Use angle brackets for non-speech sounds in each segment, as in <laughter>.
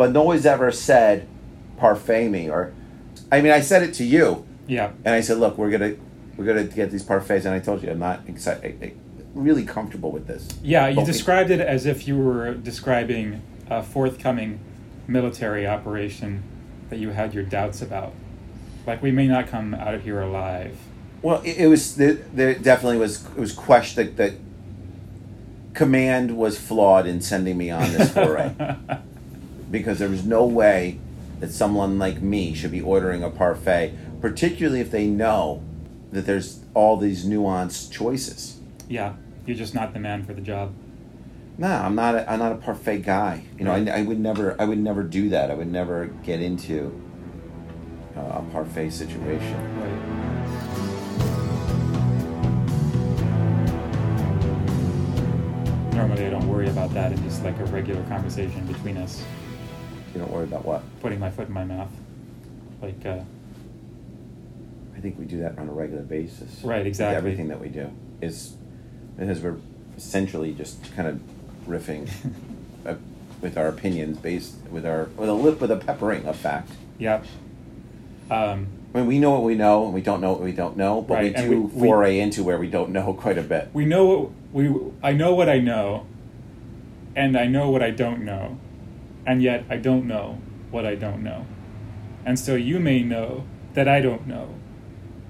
but no one's ever said parfait me or, I mean, I said it to you, Yeah. and I said, look, we're gonna we're gonna get these parfaits, and I told you I'm not excited, really comfortable with this. Yeah, you But we- described it as if you were describing a forthcoming military operation that you had your doubts about. Like we may not come out of here alive. Well, it, it was there, there definitely was it was question that command was flawed in sending me on this foray <laughs> because there was no way that someone like me should be ordering a parfait, particularly if they know that there's all these nuanced choices. yeah, you're just not the man for the job. No, I'm not. A, I'm not a parfait guy. You know, I, I would never. I would never do that. I would never get into uh, a parfait situation. Right. Normally, I don't worry about that. It's just like a regular conversation between us, You don't worry about what. putting my foot in my mouth. Like, uh, I think we do that on a regular basis. Right, exactly. Everything that we do is because we're essentially just kind of riffing <laughs> uh, with our opinions based with our with a lip with a peppering of fact. yeah. Um, I mean, we know what we know, and we don't know what we don't know, but Right, we do we- we- foray into where we don't know quite a bit. we know what we I know what I know and I know what I don't know and yet I don't know what I don't know. And so you may know that I don't know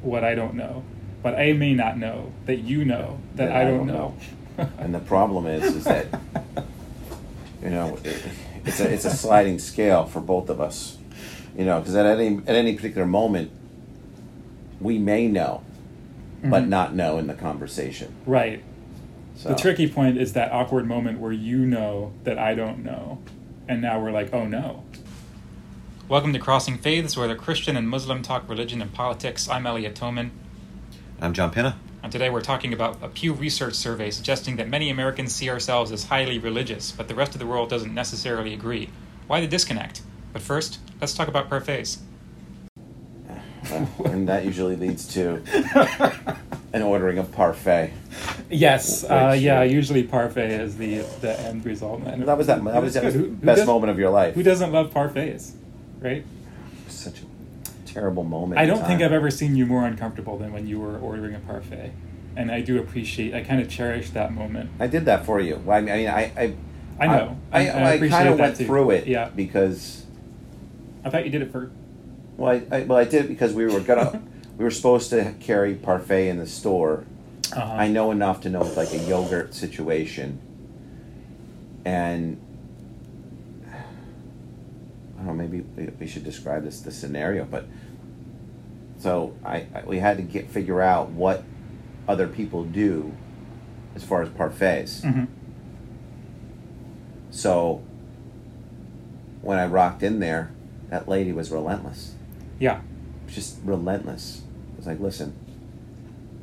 what I don't know, but I may not know that you know that, I, don't know. <laughs> And the problem is, is that you know, it, it's a it's a sliding scale for both of us. You know, because at any at any particular moment, we may know, but Mhm. not know in the conversation. right. So. The tricky point is that awkward moment where you know that I don't know, and now we're like, oh no. Welcome to Crossing Faiths, where the Christian and Muslim talk religion and politics. I'm Elliot Toman. I'm John Pinna. And today we're talking about a Pew Research survey suggesting that many Americans see ourselves as highly religious, but the rest of the world doesn't necessarily agree. Why the disconnect? But first, let's talk about parfaits. <laughs> and that usually leads to <laughs> an ordering of parfait. Yes, uh, Which, yeah. uh, Usually, parfait is the the end result. And That was that. That was the Who- who best does- moment of your life. Who doesn't love parfaits, right? Such a terrible moment. I don't think. I've ever seen you more uncomfortable than when you were ordering a parfait, and I do appreciate. I kind of cherish that moment. I did that for you. Well, I mean, I, I, I know. I, I- I I, kind of went too. through it. Yeah. Because I thought you did it for. well, I, I, well, I did it because we were gonna, <laughs> we were supposed to carry parfait in the store. Uh, I know enough to know it's like a yogurt situation, and I don't know. Maybe we, should describe this the scenario, but so I, I we had to get figure out what other people do as far as parfaits. mhm. So when I rocked in there, that lady was relentless. Yeah. Just relentless. Was like, listen,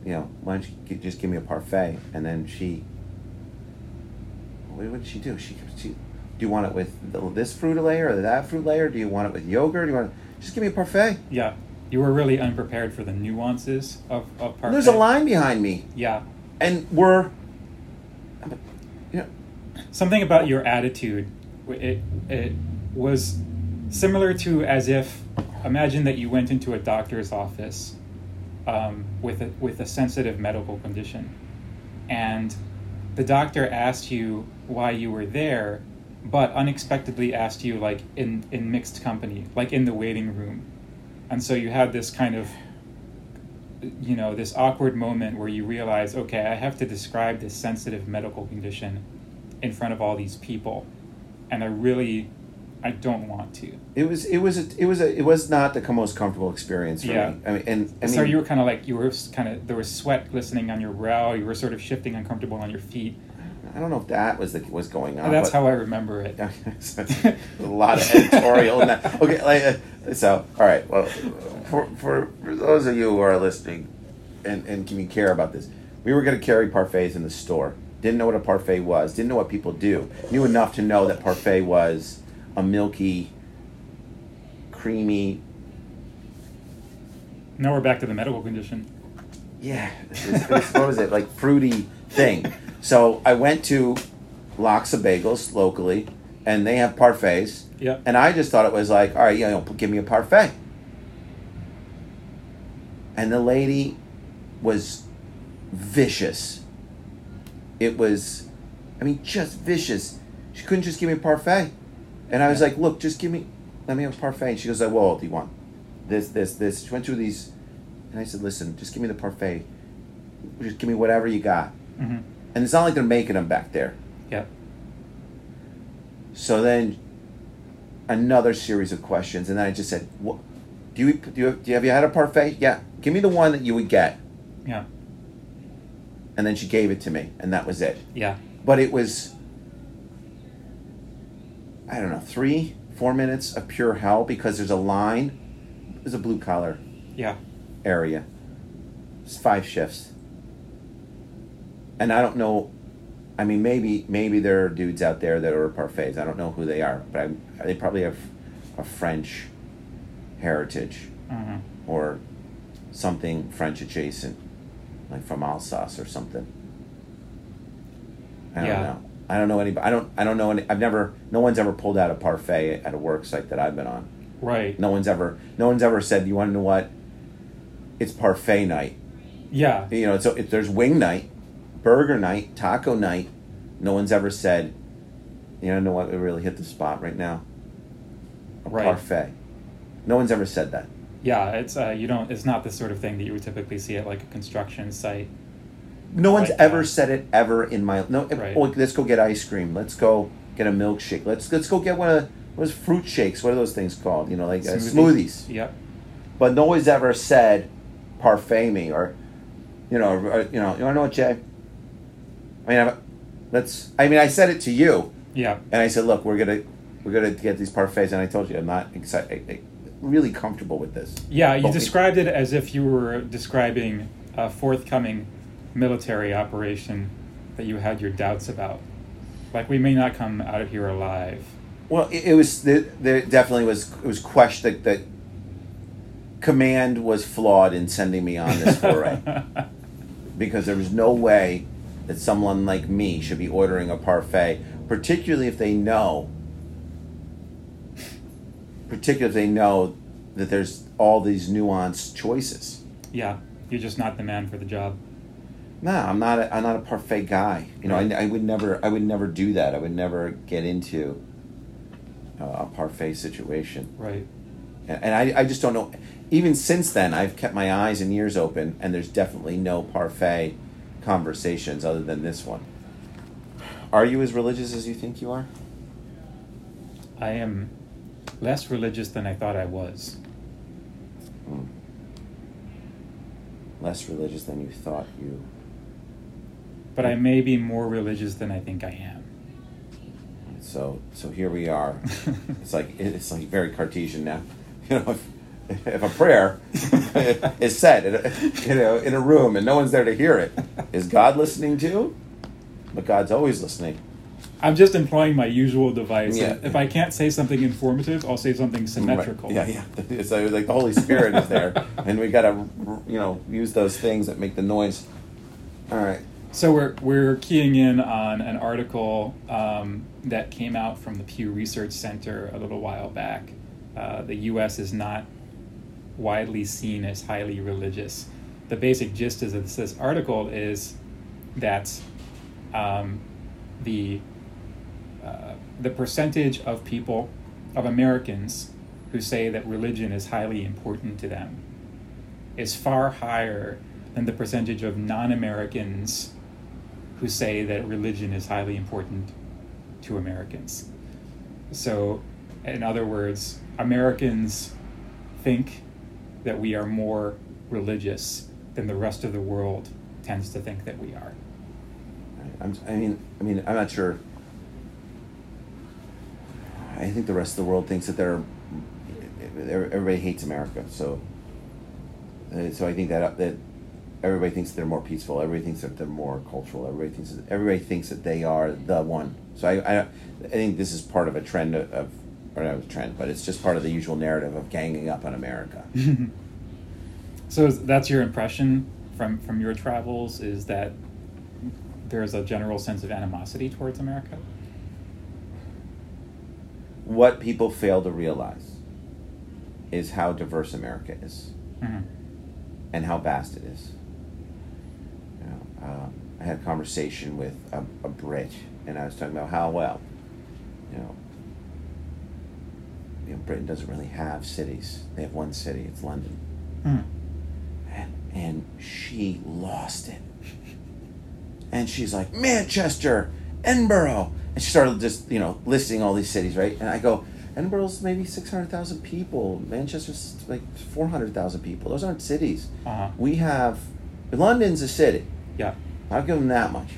you know, why don't you just give me a parfait? And then she, what, what did she do? She, she, do you want it with this fruit layer or that fruit layer? Do you want it with yogurt? Do you want it, just give me a parfait? Yeah. You were really unprepared for the nuances of, of parfait. There's a line behind me, Yeah. and we're, you know, Something about your attitude, it, it was similar to as if, imagine that you went into a doctor's office um, with, a, with a sensitive medical condition. And the doctor asked you why you were there, but unexpectedly asked you, like, in, in mixed company, like in the waiting room. And so you had this kind of you know this awkward moment where you realize okay i have to describe this sensitive medical condition in front of all these people and i really i don't want to it was it was a, it was a, it was not the most comfortable experience for Yeah. me. I mean, and I mean, so you were kind of like you were kind of there was sweat glistening on your brow you were sort of shifting uncomfortable on your feet I don't know if that was the, was going on. that's how i remember it <laughs> a lot of editorial in that. Okay, like, uh, so all right. Well, for, for for those of you who are listening, and and can you care about this, we were going to carry parfaits in the store. Didn't know what a parfait was. Didn't know what people do. Knew enough to know that parfait was a milky, creamy. now we're back to the medical condition Yeah, it's, it's, what was it like fruity thing? So I went to Loxa Bagels locally, and they have parfaits. Yep. And I just thought it was like, all right, you know, give me a parfait. And the lady was vicious. It was, I mean, just vicious. She couldn't just give me a parfait. And I was like, look, just give me, let me have a parfait. And she goes like, well, what do you want? This, this, this. She went through these. And I said, listen, just give me the parfait. Just give me whatever you got. hmm And it's not like they're making them back there. Yep. So then, another series of questions, and then I just said, "What? Do you do you, do you have you had a parfait? Yeah, give me the one that you would get." Yeah. And then she gave it to me, and that was it. Yeah. But it was, I don't know, three, four minutes of pure hell because there's a line. There's a blue collar Yeah. area. It's five shifts, and I don't know. I mean, maybe maybe there are dudes out there that are parfaits. I don't know who they are, but I, they probably have a French heritage hmm or something French adjacent, like from Alsace or something. I don't Yeah. know. I don't know anybody. I don't. I don't know any. I've never. No one's ever pulled out a parfait at a work site that I've been on. Right. No one's ever. No one's ever said, "You want to know what? It's parfait night." Yeah. You know, so if there's wing night, burger night, taco night, no one's ever said, you know, know what? We really hit the spot right now. A Right. parfait. No one's ever said that. Yeah. It's uh, you don't. It's not the sort of thing that you would typically see at like a construction site. No one's Right, ever yeah. said it ever in my no. Right. Oh, let's go get ice cream. Let's go get a milkshake. Let's let's go get one of what is fruit shakes. What are those things called? You know, like uh, smoothies. Yep. But no one's ever said parfait me or, you know, or, you know, you know what, Jay? I mean, I've- let's. I mean, I said it to you, Yeah. and I said, look, we're gonna we're gonna get these parfaits, and I told you I'm not excited, really comfortable with this. Yeah. You But we- described it as if you were describing a forthcoming military operation that you had your doubts about. Like we may not come out of here alive. Well, it, it was there, there definitely was it was question that command was flawed in sending me on this foray <laughs> because there was no way that someone like me should be ordering a parfait, particularly if they know, particularly if they know that there's all these nuanced choices. yeah. You're just not the man for the job. No, I'm not. A, I'm not a parfait guy. You know, Right. I, I would never. I would never do that. I would never get into uh, a parfait situation. Right. And, and I, I just don't know. Even since then, I've kept my eyes and ears open, and there's definitely no parfait conversations other than this one. Are you as religious as you think you are? I am less religious than I thought I was. Hmm. Less religious than you thought you. But I may be more religious than I think I am. So, so here we are. <laughs> It's like it's like very Cartesian now. <laughs> You know, if, if a prayer <laughs> is said in a, you know in a room and no one's there to hear it, is God listening too? But God's always listening. I'm just employing my usual device. Yeah. If I can't say something informative, I'll say something symmetrical. Right. Yeah, yeah. So like the Holy Spirit is there, and we gotta you know use those things that make the noise. All right. So we're we're keying in on an article um, that came out from the Pew Research Center a little while back. Uh, the U.S. is not widely seen as highly religious. The basic gist of this, this article is that um, the uh, the percentage of people of Americans who say that religion is highly important to them is far higher than the percentage of non-Americans who say that religion is highly important to Americans. So, in other words, Americans think that we are more religious than the rest of the world tends to think that we are. I'm, I mean, I mean, I'm not sure. I think the rest of the world thinks that they're. Everybody hates America, so. uh, So I think that that everybody thinks they're more peaceful. Everybody thinks that they're more cultural. Everybody thinks that, everybody thinks that they are the one. So I, I, I think this is part of a trend of, of or not a trend, but it's just part of the usual narrative of ganging up on America. <laughs> So that's your impression from from your travels is that there's a general sense of animosity towards America? what people fail to realize is how diverse America is Mhm. and how vast it is. Um, I had a conversation with a, a Brit, and I was talking about how well, you know, you know, Britain doesn't really have cities. They have one city. It's London, Mhm. and and she lost it. And she's like Manchester, Edinburgh, and she started just you know listing all these cities, right? And I go, Edinburgh's maybe six hundred thousand people. Manchester's like four hundred thousand people. Those aren't cities. Uh-huh. We have London's a city. Yeah. I'll give them that much.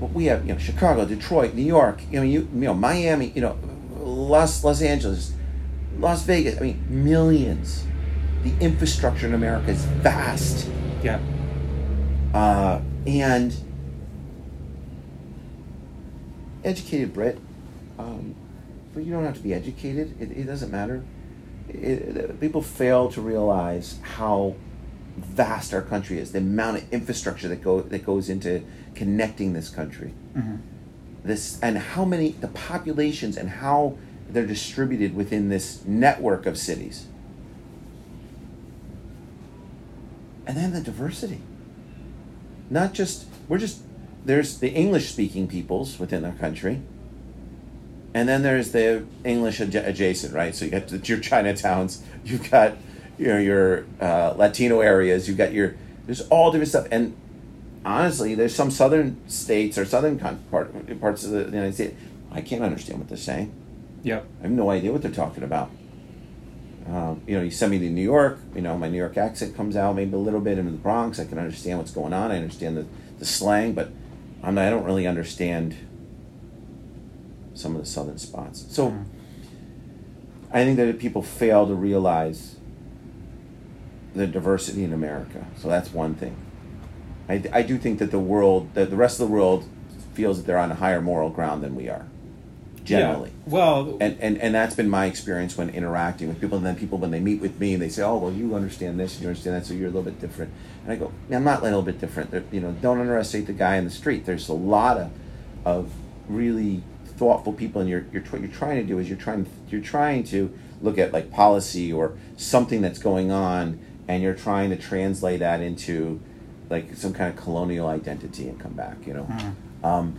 But we have, you know, Chicago, Detroit, New York, you know, you, you know, Miami, you know, Los Los Angeles, Las Vegas. I mean, millions. The infrastructure in America is vast, Yeah. uh, and educated Brit. Um, but you don't have to be educated. It, it doesn't matter. It, it- people fail to realize how vast our country is. The amount of infrastructure that go that goes into connecting this country. Mhm. This and how many the populations and how they're distributed within this network of cities. And then the diversity. Not just we're just there's the English speaking peoples within our country. And then there's the English adja- adjacent, right? So you got your Chinatowns, you've got you know your uh, Latino areas, you've got your there's all different stuff. And honestly, there's some southern states or southern part, parts of the United States I can't understand what they're saying. Yep. I have no idea what they're talking about. Um, you know, you send me to New York. You know, my New York accent comes out maybe a little bit into the Bronx. I can understand what's going on. I understand the, the slang, but I'm not, I don't really understand some of the southern spots. So Mhm. I think that people fail to realize the diversity in America. So that's one thing. I, I do think that the world, that the rest of the world feels that they're on a higher moral ground than we are, generally. Yeah. Well, And, and and that's been my experience when interacting with people. And then people, when they meet with me, they say, "Oh, well, you understand this, and you understand that, so you're a little bit different." And I go, "Yeah, "I'm not a little bit different. There- you know, don't underestimate the guy in the street. There's a lot of of really thoughtful people, and you're you're what you're trying to do is you're trying you're trying to look at like policy or something that's going on, and you're trying to translate that into like some kind of colonial identity and come back. You know." Mhm. Um,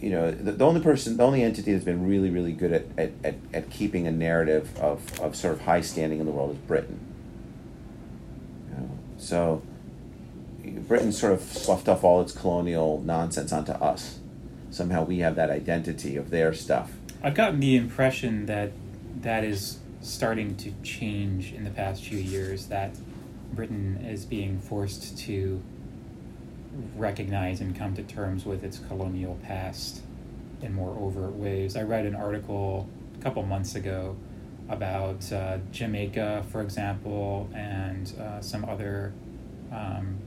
you know, the, the only person, the only entity that's been really, really good at, at, at, at keeping a narrative of, of sort of high standing in the world is Britain. You know, so Britain sort of sloughed off all its colonial nonsense onto us. Somehow we have that identity of their stuff. I've gotten the impression that that is starting to change in the past few years. That Britain is being forced to recognize and come to terms with its colonial past in more overt ways. I read an article a couple months ago about uh, Jamaica, for example, and uh, some other um,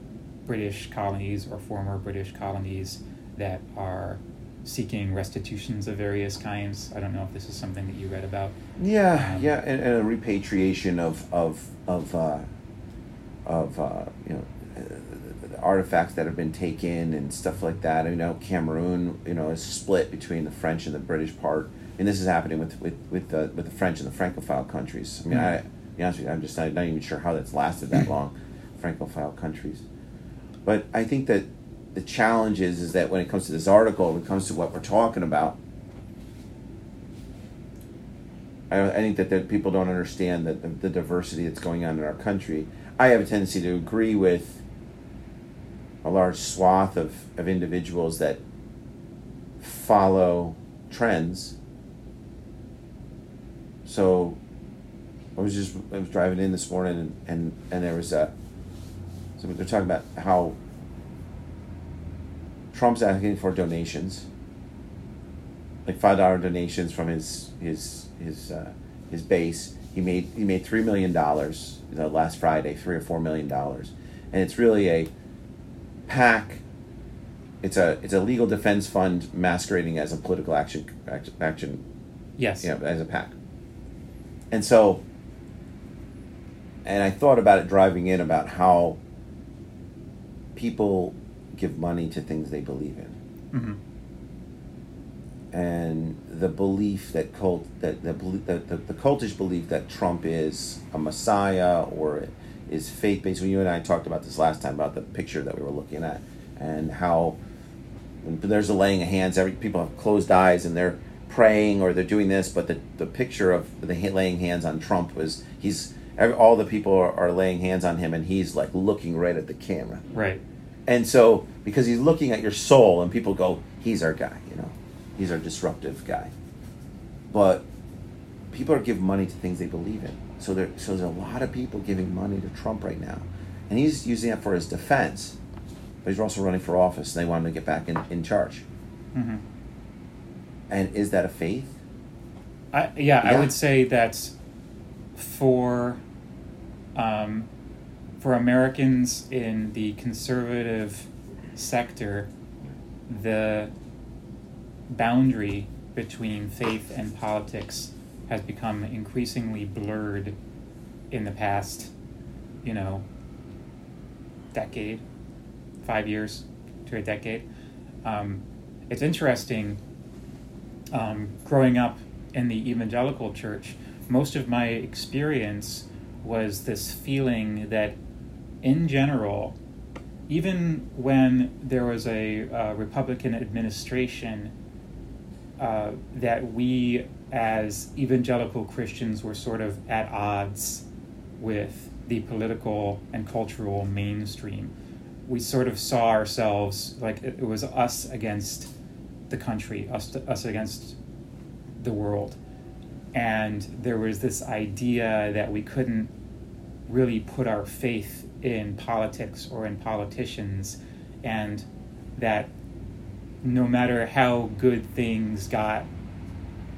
British colonies or former British colonies that are seeking restitutions of various kinds. I don't know if this is something that you read about. Yeah, Um, yeah, and, and a repatriation of of of uh, of uh, you know uh, artifacts that have been taken and stuff like that. You know, Cameroon, you know, is split between the French and the British part, and this is happening with with with the with the French and the Francophile countries. I mean, I to be honest with you, I'm just not, not even sure how that's lasted that <clears throat> long, Francophile countries. But I think that the challenge is is that when it comes to this article, when it comes to what we're talking about, I, I think that, people don't understand that the, the diversity that's going on in our country. I have a tendency to agree with a large swath of, of individuals that follow trends. So I was just I was driving in this morning and, and, and there was a so they're talking about how Trump's asking for donations like five dollar donations from his his his uh, his base. He made he made three million dollars you know, last Friday, three or four million dollars, and it's really a PAC. It's a it's a legal defense fund masquerading as a political action action, Yes. you know, as a PAC. And so, and I thought about it driving in about how people give money to things they believe in. hmm and the belief that cult that the, the, the, the cultish belief that Trump is a messiah or is faith based. When you and I talked about this last time about the picture that we were looking at and how there's a laying of hands, every people have closed eyes and they're praying or they're doing this, but the, the picture of the laying hands on Trump was he's every, all the people are, are laying hands on him and he's like looking right at the camera. Right. And so, because he's looking at your soul, and people go, he's our guy, you know, he's our disruptive guy. But people are giving money to things they believe in. So, there, so there's a lot of people giving money to Trump right now. And he's using it for his defense, but he's also running for office, and they want him to get back in, in charge. hmm And is that a faith? I, yeah, I would say that's for um, for Americans in the conservative sector, the boundary between faith and politics has become increasingly blurred in the past, you know, decade, five years to a decade. Um, it's interesting um, growing up in the evangelical church, most of my experience was this feeling that, in general, even when there was a uh, Republican administration, uh, that we as evangelical Christians were sort of at odds with the political and cultural mainstream. We sort of saw ourselves like it, it was us against the country, us, us against the world. And there was this idea that we couldn't really put our faith in politics or in politicians, and that no matter how good things got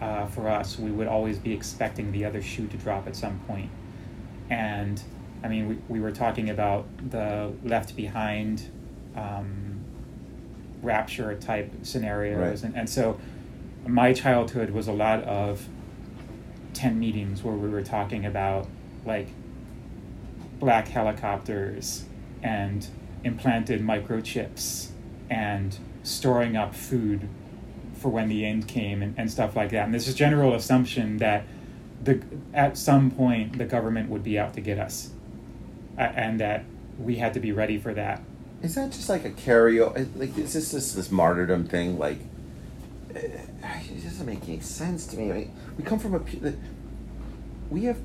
uh, for us, we would always be expecting the other shoe to drop at some point. And I mean, we, we were talking about the left behind um, rapture type scenarios. Right. And, and so my childhood was a lot of tent meetings where we were talking about like black helicopters and implanted microchips and storing up food for when the end came and, and stuff like that. And there's this general assumption that the at some point the government would be out to get us, a- and that we had to be ready for that. Is that just like a carryover? Like, is this this, this martyrdom thing? Like, eh, it doesn't make any sense to me. Like, we come from a we have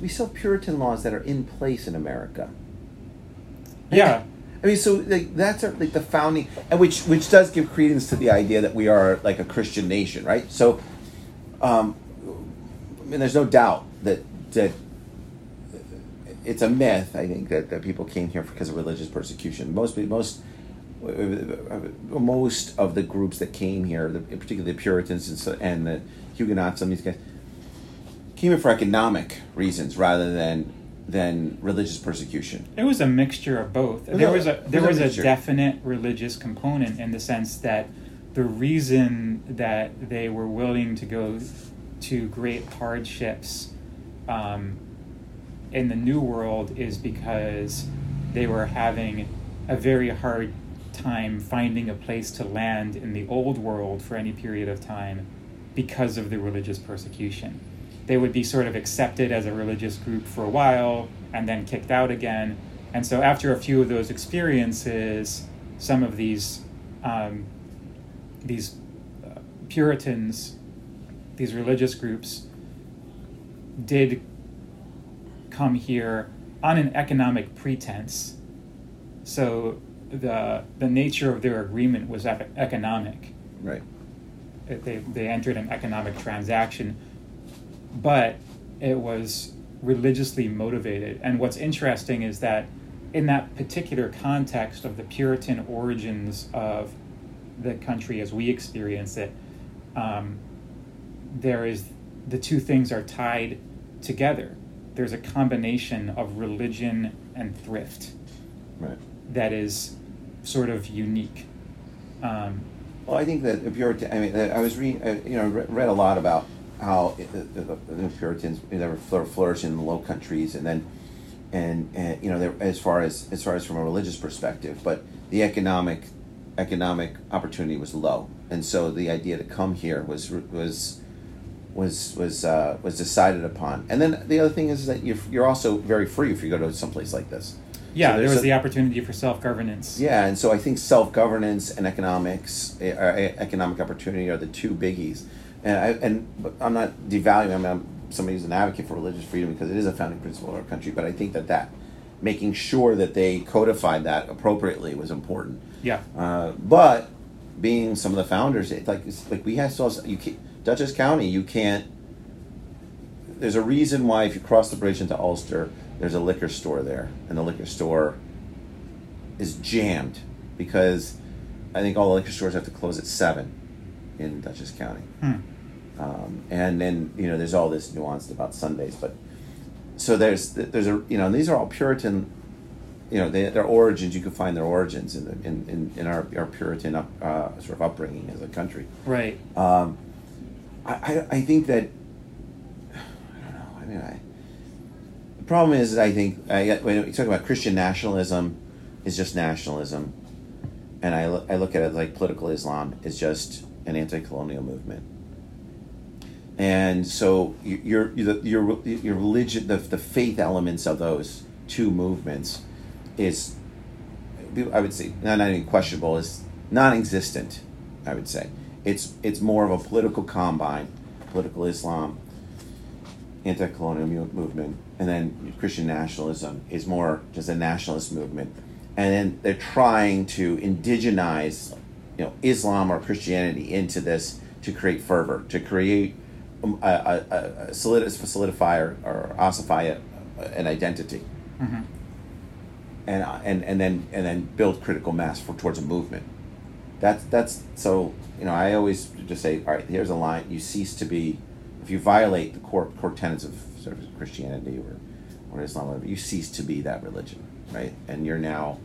we still have Puritan laws that are in place in America. Yeah, I mean, so like that's our, like the founding, and which which does give credence to the idea that we are like a Christian nation, right? So, um, I mean, there's no doubt that that it's a myth. I think that, that people came here because of religious persecution. Most most most of the groups that came here, the, particularly the Puritans and, so, and the Huguenots, some of these guys came for economic reasons rather than than religious persecution. It was a mixture of both. There was a it was there a was a definite religious component in the sense that the reason that they were willing to go to great hardships um, in the New World is because they were having a very hard time finding a place to land in the Old World for any period of time because of the religious persecution they would be sort of accepted as a religious group for a while and then kicked out again. And so, after a few of those experiences, some of these um, these uh, Puritans, these religious groups, did come here on an economic pretense. So the the nature of their agreement was economic. Right. They they entered an economic transaction but it was religiously motivated. And what's interesting is that in that particular context of the Puritan origins of the country as we experience it, um, there is the two things are tied together. There's a combination of religion and thrift Right. that is sort of unique. Um, Well, I think that Puritan. I mean, I was reading. uh, You know, read a lot about how it, the, the, the Puritans they were flour- flourishing in the Low Countries, and then, and, and you know, as far as as far as from a religious perspective, but the economic economic opportunity was low, and so the idea to come here was was was was uh, was decided upon. And then the other thing is that you're you're also very free if you go to someplace like this. Yeah, So there was a- the opportunity for self governance. Yeah, and so I think self governance and economics, eh, economic opportunity, are the two biggies. And I and but I'm not devaluing. I mean, I'm somebody who's an advocate for religious freedom because it is a founding principle of our country. But I think that that making sure that they codified that appropriately was important. Yeah. Uh, but being some of the founders, it, like it's, like we have still you can't, Dutchess County, you can't. There's a reason why if you cross the bridge into Ulster, there's a liquor store there, and the liquor store is jammed because I think all the liquor stores have to close at seven in Dutchess County. Hmm. Um, and then you know there's all this nuance about Sundays, but so there's there's a you know and these are all Puritan, you know they, their origins you can find their origins in the in, in, in our, our Puritan up, uh, sort of upbringing as a country. Right. Um, I, I I think that <sighs> I don't know. I mean, I, the problem is I think I when you talk about Christian nationalism, is just nationalism, and I I look at it like political Islam is just an anti-colonial movement. And so your your your your religion, the the faith elements of those two movements, is I would say not not even questionable is non-existent. I would say it's it's more of a political combine, political Islam, anti-colonial movement, and then Christian nationalism is more just a nationalist movement, and then they're trying to indigenize, you know, Islam or Christianity into this to create fervor, to create um, a, a, a, a solid, solidify or, or ossify a, an identity. Hmm and and and then and then build critical mass for towards a movement. That's that's so you know I always just say all right here's a line. You cease to be if you violate the core core tenets of sort of Christianity or or Islam whatever you cease to be that religion right? And you're now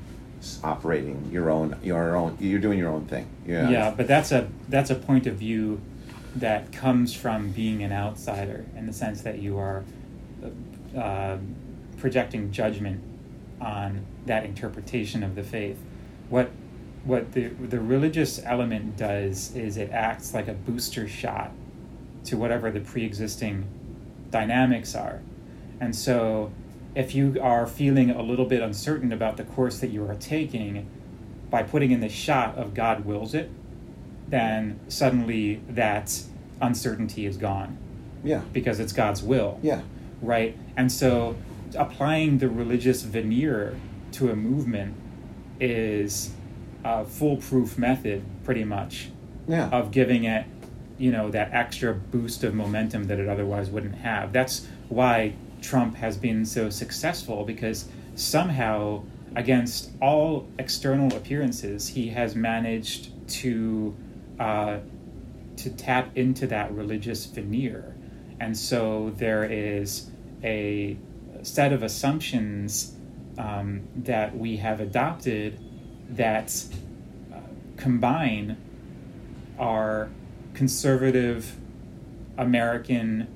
operating your own your own you're doing your own thing yeah Yeah, but that's a that's a point of view that comes from being an outsider in the sense that you are uh, projecting judgment on that interpretation of the faith. What what the the religious element does is it acts like a booster shot to whatever the pre-existing dynamics are. And so if you are feeling a little bit uncertain about the course that you are taking, by putting in the shot of God wills it, then suddenly that uncertainty is gone. Yeah. Because it's God's will, yeah. Right? And so applying the religious veneer to a movement is a foolproof method, pretty much, yeah. of giving it, you know, that extra boost of momentum that it otherwise wouldn't have. That's why Trump has been so successful because somehow, against all external appearances, he has managed to uh, to tap into that religious veneer, and so there is a set of assumptions um, that we have adopted that uh, combine our conservative American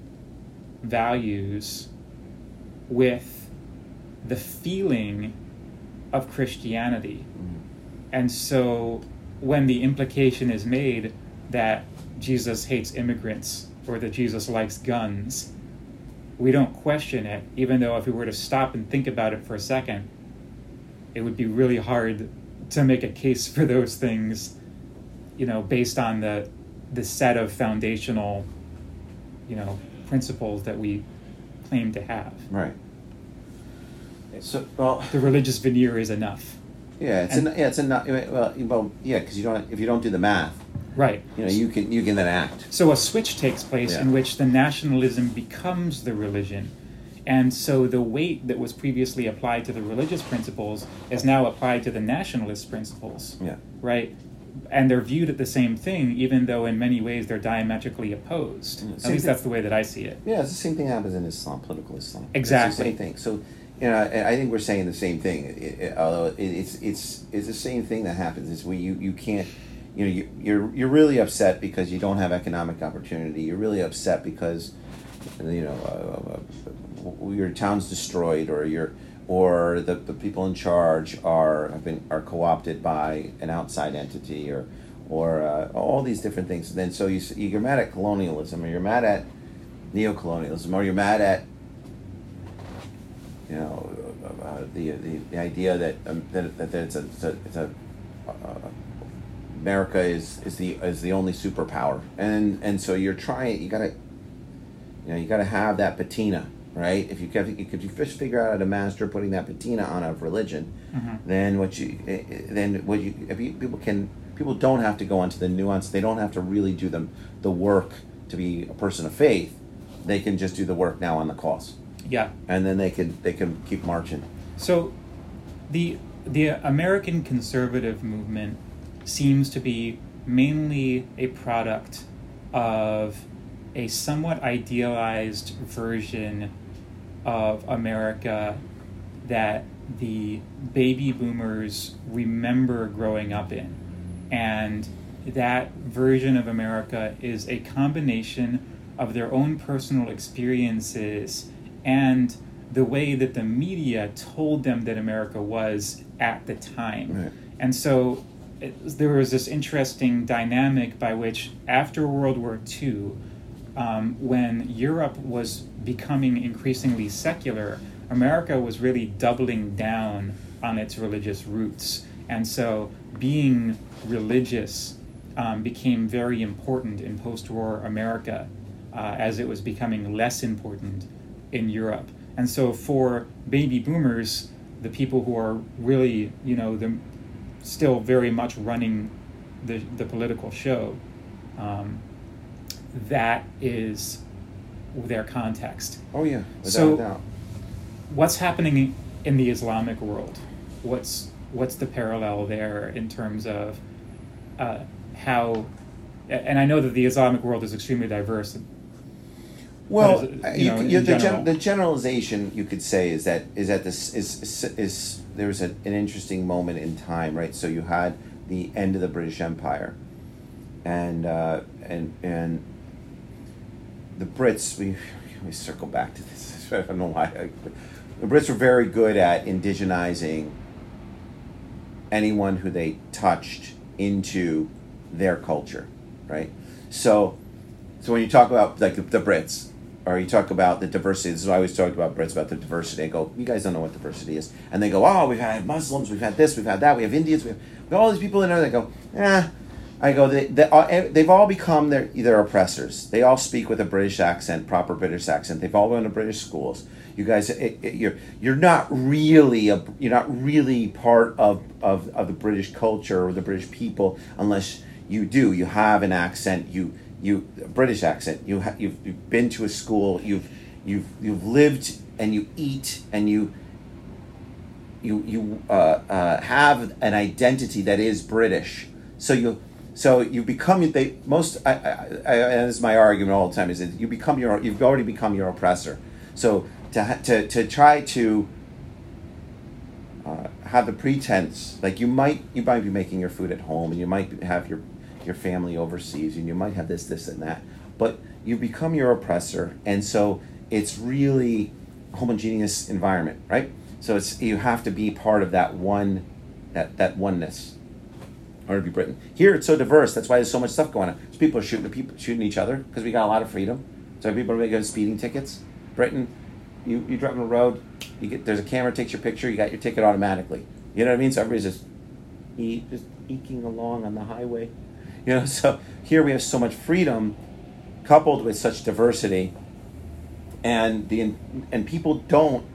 values with the feeling of Christianity. Mm-hmm. And so when the implication is made that Jesus hates immigrants or that Jesus likes guns, we don't question it, even though if we were to stop and think about it for a second, it would be really hard to make a case for those things, you know, based on the the set of foundational, you know, principles that we claim to have. right so well The religious veneer is enough. yeah it's And- an, yeah it's a not well well yeah because you don't if you don't do the math Right. you know you can you can then act So a switch takes place Yeah. in which the nationalism becomes the religion. And so the weight that was previously applied to the religious principles is now applied to the nationalist principles. yeah Right? And they're viewed at the same thing, even though in many ways they're diametrically opposed. Mm, At same least thing. that's the way that I see it. Yeah, it's the same thing happens in Islam, political Islam. It's Exactly. the same thing. So, you know, I think we're saying the same thing. It- it- although it, it's it's it's the same thing that happens. Is we you you can't. You know, you, you're you're really upset because you don't have economic opportunity. You're really upset because, you know, uh, uh, uh, your town's destroyed, or your or the, the people in charge are have been are co-opted by an outside entity or or uh, all these different things. And then so you you're mad at colonialism or you're mad at neocolonialism or you're mad at you know uh, the, the the idea that um, that, that it's a it's a, it's a uh, America is is the is the only superpower and and so you're trying you gotta you know you gotta have that patina right? If you if you first figure out how to master putting that patina on a religion, mm-hmm. then what you eh, eh, then what you if you, people can people don't have to go into the nuance. They don't have to really do the the work to be a person of faith. They can just do the work now on the cause. Yeah, and then they can they can keep marching. So, the the American conservative movement seems to be mainly a product of a somewhat idealized version of America that the baby boomers remember growing up in. And that version of America is a combination of their own personal experiences and the way that the media told them that America was at the time. Right. And so it, there was this interesting dynamic by which, after World War II, um, when Europe was becoming increasingly secular, America was really doubling down on its religious roots. And so being religious um, became very important in post war America uh, as it was becoming less important in Europe. And so for baby boomers, the people who are really, you know, the, still very much running the, the political show, um, that is their context. Oh yeah, so what's happening in the Islamic world? What's what's the parallel there in terms of uh, how? And I know that the Islamic world is extremely diverse. Well, is, you know, you, the, gen- the generalization you could say is that is that this is is, is there was a, an interesting moment in time, right? So you had the end of the British Empire, and uh, and and the Brits, we, we circle back to this. <laughs> I don't know why. The Brits were very good at indigenizing anyone who they touched into their culture, right? So, so when you talk about like the, Brits, or you talk about the diversity. This is why I always talk about Brits about the diversity. I go, you guys don't know what diversity is, and they go, oh, we've had Muslims, we've had this, we've had that, we have Indians, we have, we have all these people in there. They go, eh, I go, they, they, uh, they've all become their, their oppressors. They all speak with a British accent, proper British accent. They've all gone to British schools. You guys, it, it, you're you're not really a you're not really part of, of, of the British culture or the British people unless you do. You have an accent. You you British accent. You ha, you've, you've been to a school. You've you've you've lived and you eat and you you you uh, uh, have an identity that is British. So you so you become they most. I, I, I, and this is my argument all the time is that you become your you've already become your oppressor. So to to to try to uh, have the pretense like you might you might be making your food at home and you might have your your family overseas and you might have this this and that, but you become your oppressor, and so it's really homogeneous environment, right? So it's you have to be part of that one that that oneness or to be Britain. Here it's so diverse. That's why there's so much stuff going on. So people are shooting people shooting each other because we got a lot of freedom. So people are speeding tickets. Britain, you you drive on the road, you get there's a camera takes your picture, you got your ticket automatically. You know what I mean? So everybody's just e- just eking along on the highway. You know, <laughs> so here we have so much freedom coupled with such diversity and the and people don't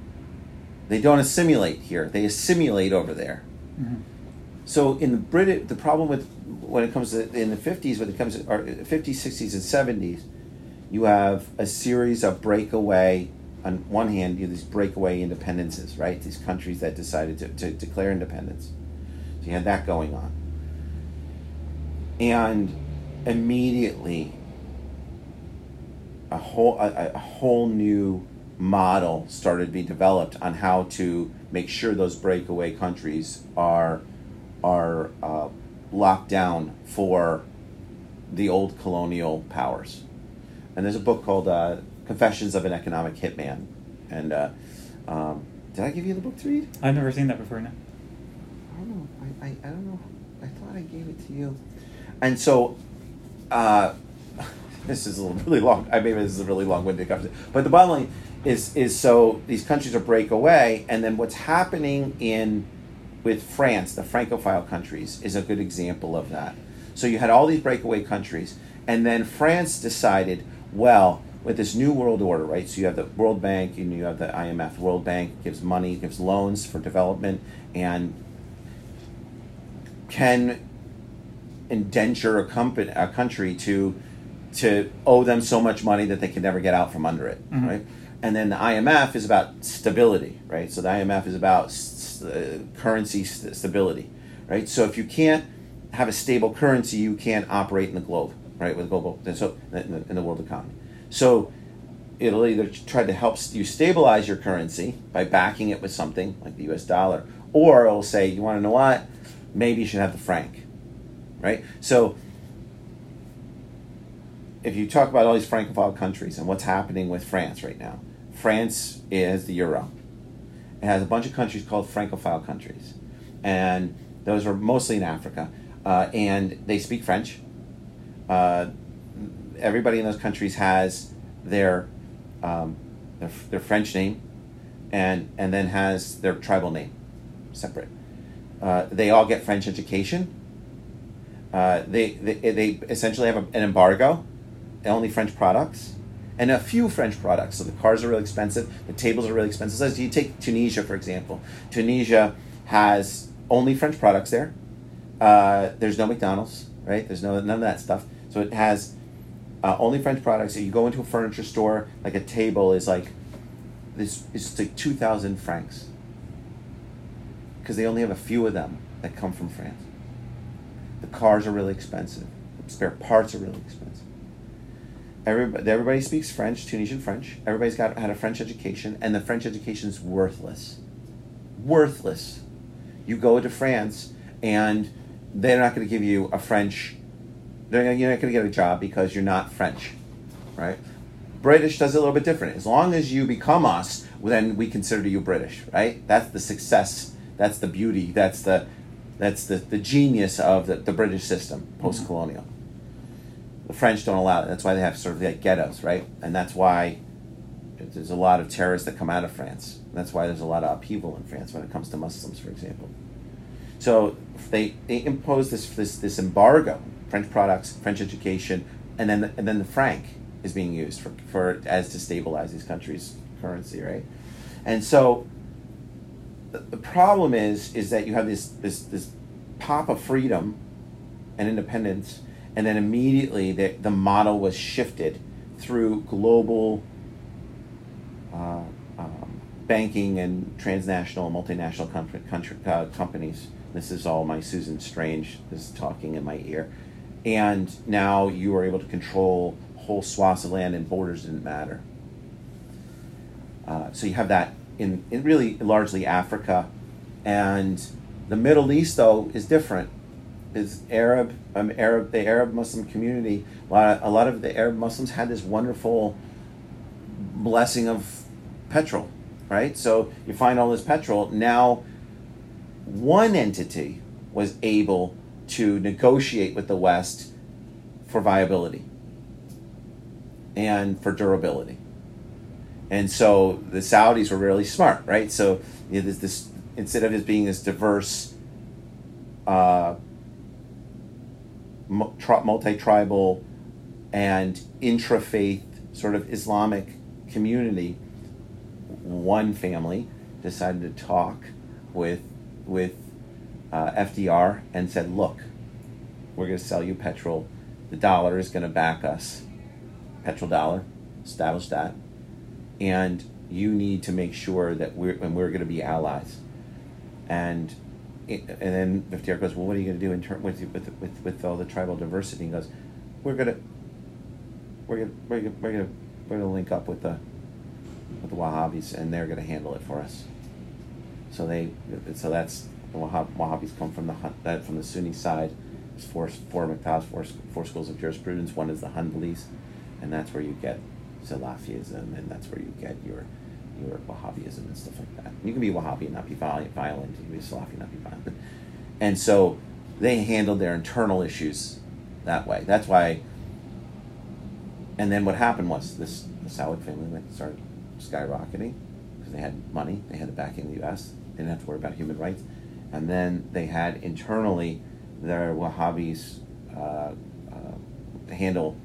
they don't assimilate here. They assimilate over there. Mm-hmm. So in the Brit, the problem with when it comes to in the fifties, when it comes to fifties, sixties, and seventies, you have a series of breakaway. On one hand, you have these breakaway independences, right? These countries that decided to, to declare independence. So you had that going on, and immediately a whole a, a whole new model started to be developed on how to make sure those breakaway countries are are uh, locked down for the old colonial powers. And there's a book called uh, Confessions of an Economic Hitman. And uh, um, Did I give you the book to read? I've never seen that before. No. I don't know. I, I, I don't know. I thought I gave it to you. And so, uh, <laughs> this is a really long. I mean, this is a really long-winded conversation. But the bottom line is is so these countries are break away, and then what's happening in with France, the Francophile countries, is a good example of that. So you had all these breakaway countries, and then France decided, well, with this new world order, right? So you have the World Bank, and you have the IMF. World Bank gives money, gives loans for development, and can indenture a company, a country to to owe them so much money that they can never get out from under it, Mhm. right? And then the IMF is about stability, right? So the IMF is about s- uh, currency st- stability, right? So if you can't have a stable currency, you can't operate in the globe, right? With global, so in the, in the world economy. So it'll either try to help you stabilize your currency by backing it with something like the U.S. dollar, or it'll say, you want to know what? Maybe you should have the franc, right? So if you talk about all these francophile countries and what's happening with France right now, France is the euro. It has a bunch of countries called francophile countries, and those are mostly in Africa, uh, and they speak French. Uh, everybody in those countries has their, um, their their French name, and and then has their tribal name, separate. Uh, they all get French education. Uh, they, they they essentially have a, an embargo, only French products, and a few French products. So the cars are really expensive, the tables are really expensive. So you take Tunisia for example. Tunisia has only French products there. Uh, there's no McDonald's, right? There's no none of that stuff. So it has uh, only French products. So you go into a furniture store, like a table is like this is like two thousand francs because they only have a few of them that come from France. The cars are really expensive. The spare parts are really expensive. Everybody, everybody speaks French, Tunisian French. Everybody's got had a French education, and the French education is worthless. Worthless. You go to France, and they're not going to give you a French. They're you're not going to get a job because you're not French, right? British does it a little bit different. As long as you become us, then we consider you British, right? That's the success. That's the beauty. That's the that's the, the genius of the, the British system, mm-hmm. post colonial. The French don't allow it. That's why they have sort of like ghettos, right? And that's why there's a lot of terrorists that come out of France. That's why there's a lot of upheaval in France when it comes to Muslims, for example. So they, they impose this, this this embargo, French products, French education, and then and then the franc is being used for, for as to stabilize these countries' currency, right? And so the, the problem is is that you have this this this pop of freedom and independence, and then immediately the, the model was shifted through global uh, um, banking and transnational multinational country, country, uh, companies. This is all my Susan Strange is talking in my ear. And now you are able to control whole swaths of land and borders didn't matter. Uh, so you have that in, in really largely Africa. And the Middle East, though, is different. Is Arab, um, Arab, the Arab Muslim community. A lot, of, a lot of the Arab Muslims had this wonderful blessing of petrol, right? So you find all this petrol. Now, one entity was able to negotiate with the West for viability and for durability. And so the Saudis were really smart, right? So you know, there's this instead of it being this diverse, uh, multi tribal and intra faith sort of Islamic community, one family decided to talk with with uh, FDR and said, "Look, we're going to sell you petrol. The dollar is going to back us. Petrol dollar, establish that, and you need to make sure that we're and we're going to be allies." And and then FDR goes, "Well, what are you going to do in term with with with with all the tribal diversity?" He goes, "We're going to we're going we're to we're to we're to link up with the with the Wahhabis, and they're going to handle it for us." So they so that's the Wahhab, Wahhabis come from the that uh, from the Sunni side. There's four four Maktabs, four four schools of jurisprudence. One is the Hanbalis, and that's where you get Salafism, and that's where you get your your Wahhabism and stuff like that. You can be Wahhabi and not be violent. violent you can be Salafi and not be violent. And so they handled their internal issues that way. That's why. And then what happened was this the Saud family went started skyrocketing because they had money, they had the backing of the U.S. They didn't have to worry about human rights, and then they had internally their Wahhabis uh, uh, handle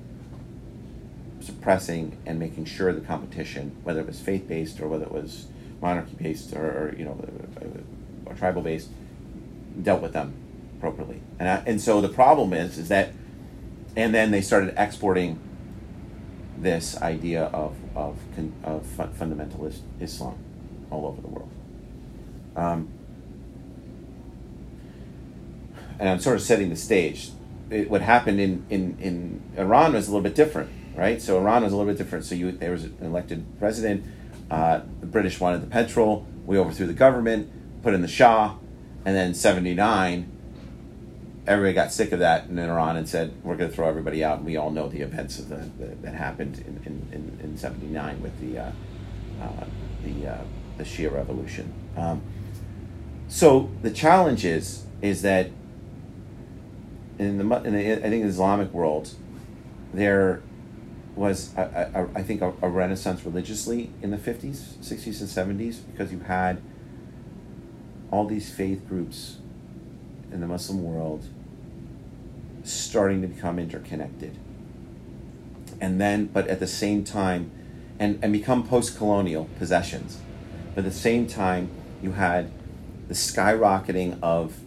suppressing and making sure the competition, whether it was faith based or whether it was monarchy based or, or you know or tribal based, dealt with them appropriately. And I, and so the problem is is that, and then they started exporting this idea of of of fundamentalist Islam all over the world. Um, and I'm sort of setting the stage. It, what happened in, in, in Iran was a little bit different, right? So Iran was a little bit different. So you there was an elected president. Uh, the British wanted the petrol. We overthrew the government, put in the Shah, and then '79, everybody got sick of that in Iran and said we're going to throw everybody out. And we all know the events the, the that happened in in, in, '79 with the uh, uh, the uh, the Shia revolution. Um, so the challenge is is that in the, in the I think the Islamic world, there was a, a, I think a, a renaissance religiously in the fifties, sixties, and seventies because you had all these faith groups in the Muslim world starting to become interconnected. And then, but at the same time, and, and become post colonial possessions. But at the same time, you had the skyrocketing of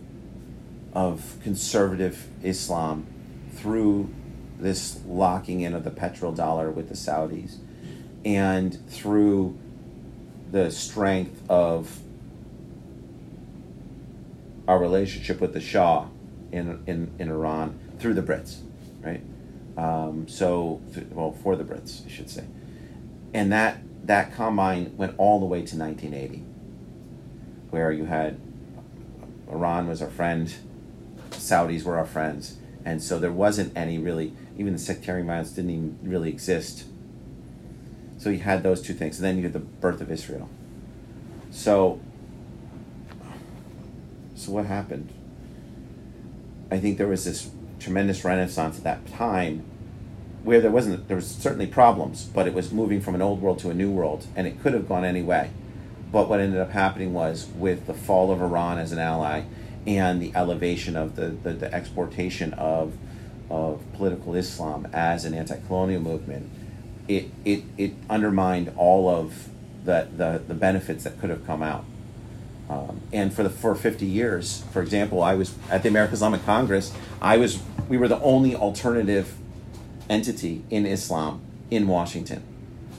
of conservative Islam through this locking in of the petrodollar with the Saudis and through the strength of our relationship with the Shah in, in, in Iran through the Brits, right? Um, so, well, for the Brits, I should say. And that, that combine went all the way to 1980, where you had Iran was our friend, Saudis were our friends. And so there wasn't any really, even the sectarian violence didn't even really exist. So you had those two things. And then you had the birth of Israel. So, so what happened? I think there was this tremendous renaissance at that time where there wasn't, there was certainly problems, but it was moving from an old world to a new world. And it could have gone any way. But what ended up happening was with the fall of Iran as an ally and the elevation of the, the, the exportation of, of political Islam as an anti colonial movement, it, it, it undermined all of the, the, the benefits that could have come out. Um, and for the for 50 years, for example, I was at the American Islamic Congress. I was we were the only alternative entity in Islam in Washington.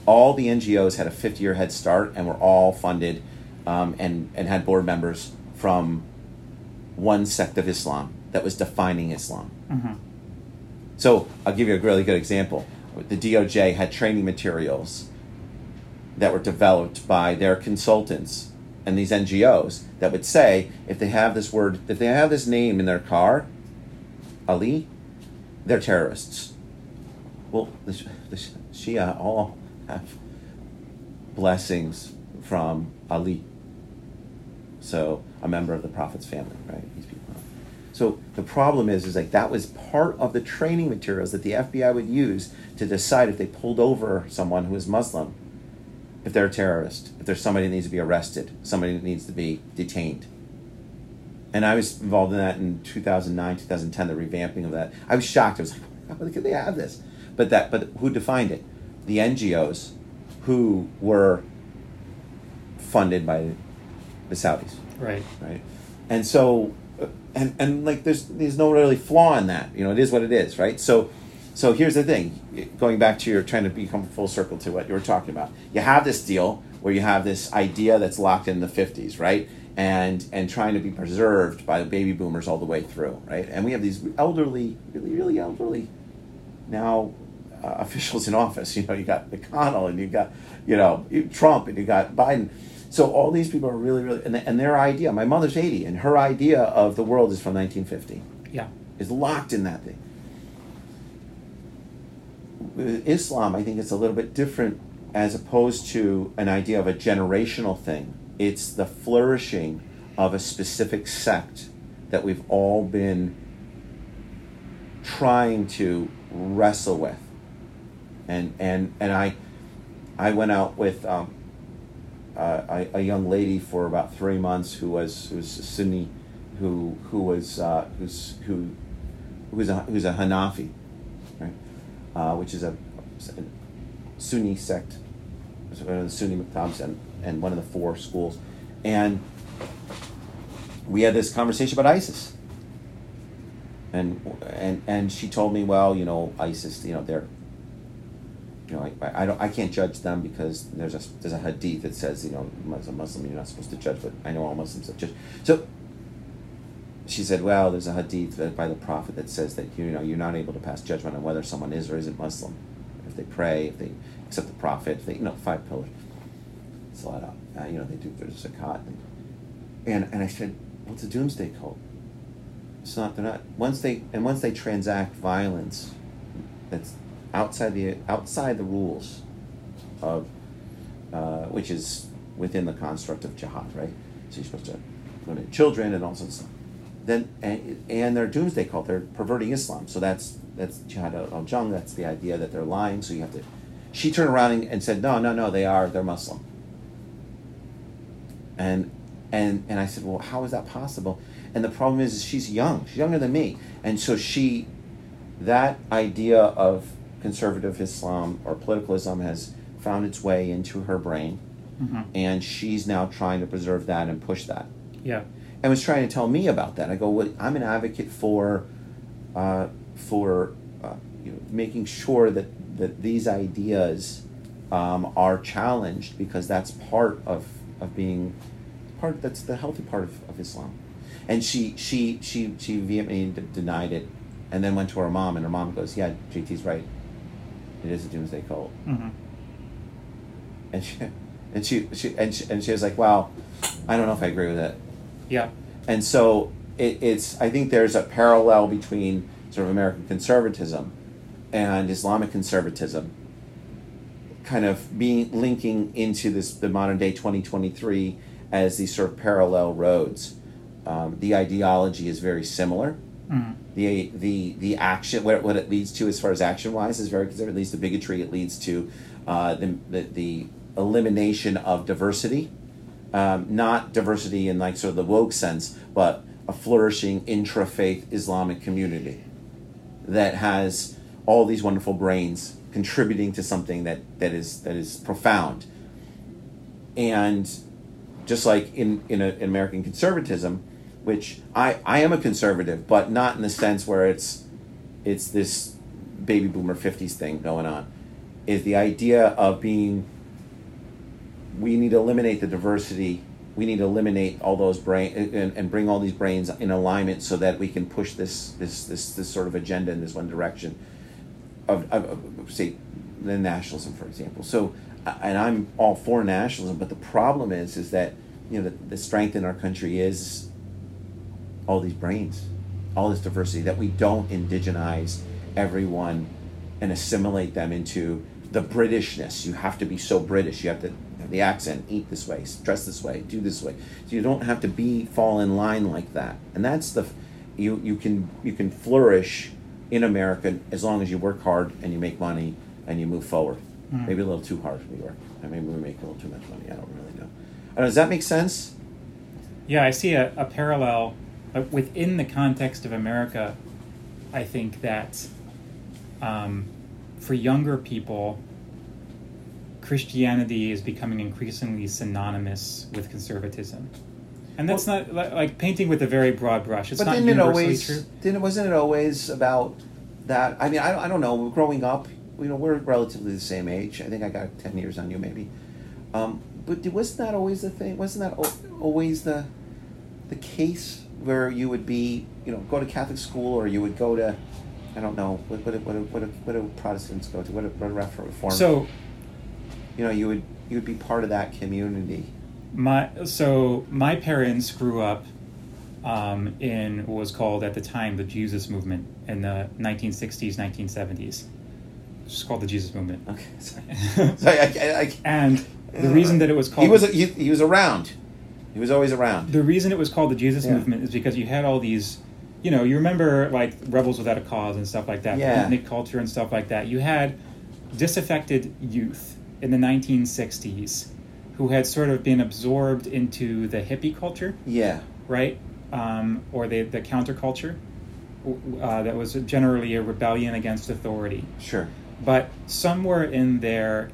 All the NGOs had a 50 year head start and were all funded um, and and had board members from one sect of Islam that was defining Islam. Mm-hmm. So I'll give you a really good example. The DOJ had training materials that were developed by their consultants and these NGOs that would say if they have this word, if they have this name in their car, Ali, they're terrorists. Well, the, the Shia all have blessings from Ali. So a member of the Prophet's family, right? These people. So the problem is, is like that was part of the training materials that the FBI would use to decide if they pulled over someone who is Muslim, if they're a terrorist, if there's somebody that needs to be arrested, somebody that needs to be detained. And I was involved in that in 2009, 2010, the revamping of that. I was shocked. I was like, oh how could they have this? But that, but who defined it? The NGOs who were funded by the Saudis. Right. Right. And so, and and like there's there's no really flaw in that. You know, it is what it is, right? So, so here's the thing. Going back to your trying to become full circle to what you were talking about. You have this deal where you have this idea that's locked in the 50s, right? And and trying to be preserved by the baby boomers all the way through, right? And we have these elderly, really really elderly, now uh, <laughs> officials in office. You know, you got McConnell and you got you know Trump and you got Biden so all these people are really, really, and, and their idea, my mother's 80, and her idea of the world is from 1950. Yeah. Is locked in that thing. With Islam, I think it's a little bit different as opposed to an idea of a generational thing. It's the flourishing of a specific sect that we've all been trying to wrestle with. And and and I I went out with um, uh, a, a young lady for about three months who was who was Sunni, who who was uh, who's who who's a who's a Hanafi, right? Uh, which is a, a Sunni sect, one of the Sunni Maktabs and, and one of the four schools, and we had this conversation about ISIS. And and and she told me, well, you know, ISIS, you know, they're you know, I, don't I can't judge them because there's a there's a hadith that says, you know, as a Muslim you're not supposed to judge, but I know all Muslims that judge. So she said, well, there's a hadith by the Prophet that says that you know you're not able to pass judgment on whether someone is or isn't Muslim. If they pray, if they accept the Prophet, if they you know five pillars. It's a lot of uh, you know they do there's zakat. And and I said, what's a doomsday cult? It's not. They're not. Once they and once they transact violence, that's outside the outside the rules of uh, which is within the construct of jihad, right? So you're supposed to eliminate children and all sorts of stuff. Then and, and they're doomsday cult. They're perverting Islam. So that's that's jihad al jung. That's the idea that they're lying. So you have to. She turned around and said, "No, no, no. They are. They're Muslim." And and and I said, "Well, how is that possible?" And the problem is, is she's young. She's younger than me, and so she, that idea of conservative Islam or political Islam has found its way into her brain, mm-hmm. and she's now trying to preserve that and push that. Yeah, and was trying to tell me about that. I go, well, I'm an advocate for, uh, for, uh, you know, making sure that that these ideas um, are challenged because that's part of of being part. That's the healthy part of, of Islam and she she she she vehemently d- denied it, and then went to her mom, and her mom goes, "Yeah, JT's right. It is a doomsday cult." Mm-hmm. And she and she, she and she, and she was like, "Wow, I don't know if I agree with it." Yeah. And so it, it's I think there's a parallel between sort of American conservatism and Islamic conservatism kind of being linking into this the modern day 2023 as these sort of parallel roads um, the ideology is very similar. Mm. The the the action what, what it leads to as far as action wise is very conservative. It leads to bigotry. It leads to uh, the, the, the elimination of diversity, um, not diversity in like sort of the woke sense, but a flourishing intra faith Islamic community that has all these wonderful brains contributing to something that, that is that is profound. And just like in in, a, in American conservatism, which I, I am a conservative, but not in the sense where it's it's this baby boomer 50s thing going on. Is the idea of being we need to eliminate the diversity, we need to eliminate all those brain and, and bring all these brains in alignment so that we can push this this this, this sort of agenda in this one direction of, of, of say the nationalism for example. So and I'm all for nationalism, but the problem is is that you know the, the strength in our country is all these brains, all this diversity, that we don't indigenize everyone and assimilate them into the Britishness. You have to be so British. You have to have the accent, eat this way, dress this way, do this way. So you don't have to be fall in line like that. And that's the you you can you can flourish in America as long as you work hard and you make money and you move forward. Mm. Maybe a little too hard for New York. Maybe we make a little too much money. I don't really know. Know, does that make sense? Yeah, I see a, a parallel but within the context of America, I think that um, for younger people, Christianity is becoming increasingly synonymous with conservatism. And that's well, not like painting with a very broad brush. It's but not didn't universally it always, true. Didn't wasn't it always about that? I mean, I, I don't know. Growing up, you know, we're relatively the same age. I think I got ten years on you, maybe. Um, but wasn't that always the thing? Wasn't that always the the case where you would be, you know, go to Catholic school or you would go to, I don't know, what what what what, what do Protestants go to? What what Reform? So, you know, you would you would be part of that community. My so my parents grew up um, in what was called at the time the Jesus movement in the 1960s, 1970s. It's called the Jesus Movement. Okay. Sorry. <laughs> Sorry, I, I, I, And the reason that it was called he was he, he was around. He was always around. the reason it was called the Jesus Yeah. movement is because you had all these, you know, you remember like rebels without a cause and stuff like that, Yeah. beatnik culture and stuff like that. You had disaffected youth in the 1960s who had sort of been absorbed into the hippie culture, Yeah. right, um, or the the counterculture. Uh, that was generally a rebellion against authority. Sure. But somewhere in there,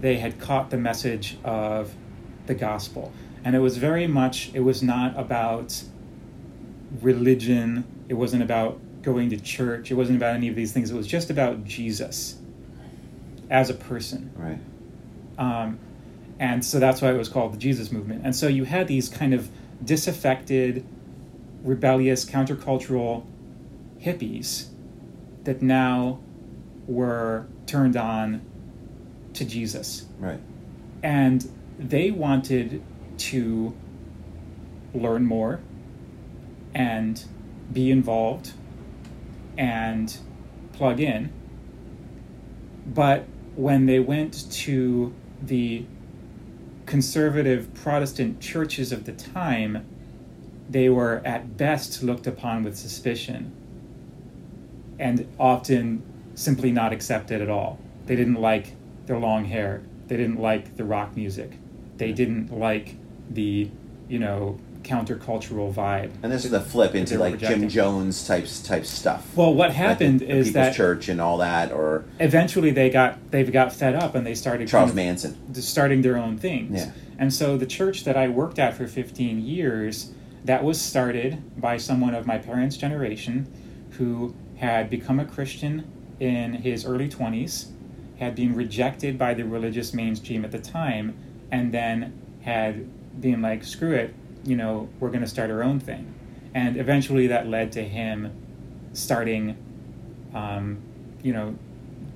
they had caught the message of the gospel. And it was very much, it was not about religion, it wasn't about going to church, it wasn't about any of these things. It was just about Jesus as a person. Right. Um, and so that's why it was called the Jesus movement. And so you had these kind of disaffected, rebellious, countercultural hippies that now were turned on to Jesus. Right. And they wanted to learn more and be involved and plug in. But when they went to the conservative Protestant churches of the time, they were at best looked upon with suspicion and often simply not accepted at all. They didn't like their long hair. They didn't like the rock music. They didn't like the, you know, countercultural vibe. And this is the flip into like Jim. Jones types type stuff. Well, what Like the- happened the is People's that Church and all that, or eventually they got they've got fed up and they started Charles Manson. starting their own things. Yeah. And so the church that I worked at for 15 years, that was started by someone of my parents' generation who had become a Christian in his early 20s, had been rejected by the religious mainstream at the time, and then had been like, screw it, you know, we're going to start our own thing. And eventually that led to him starting, um, you know,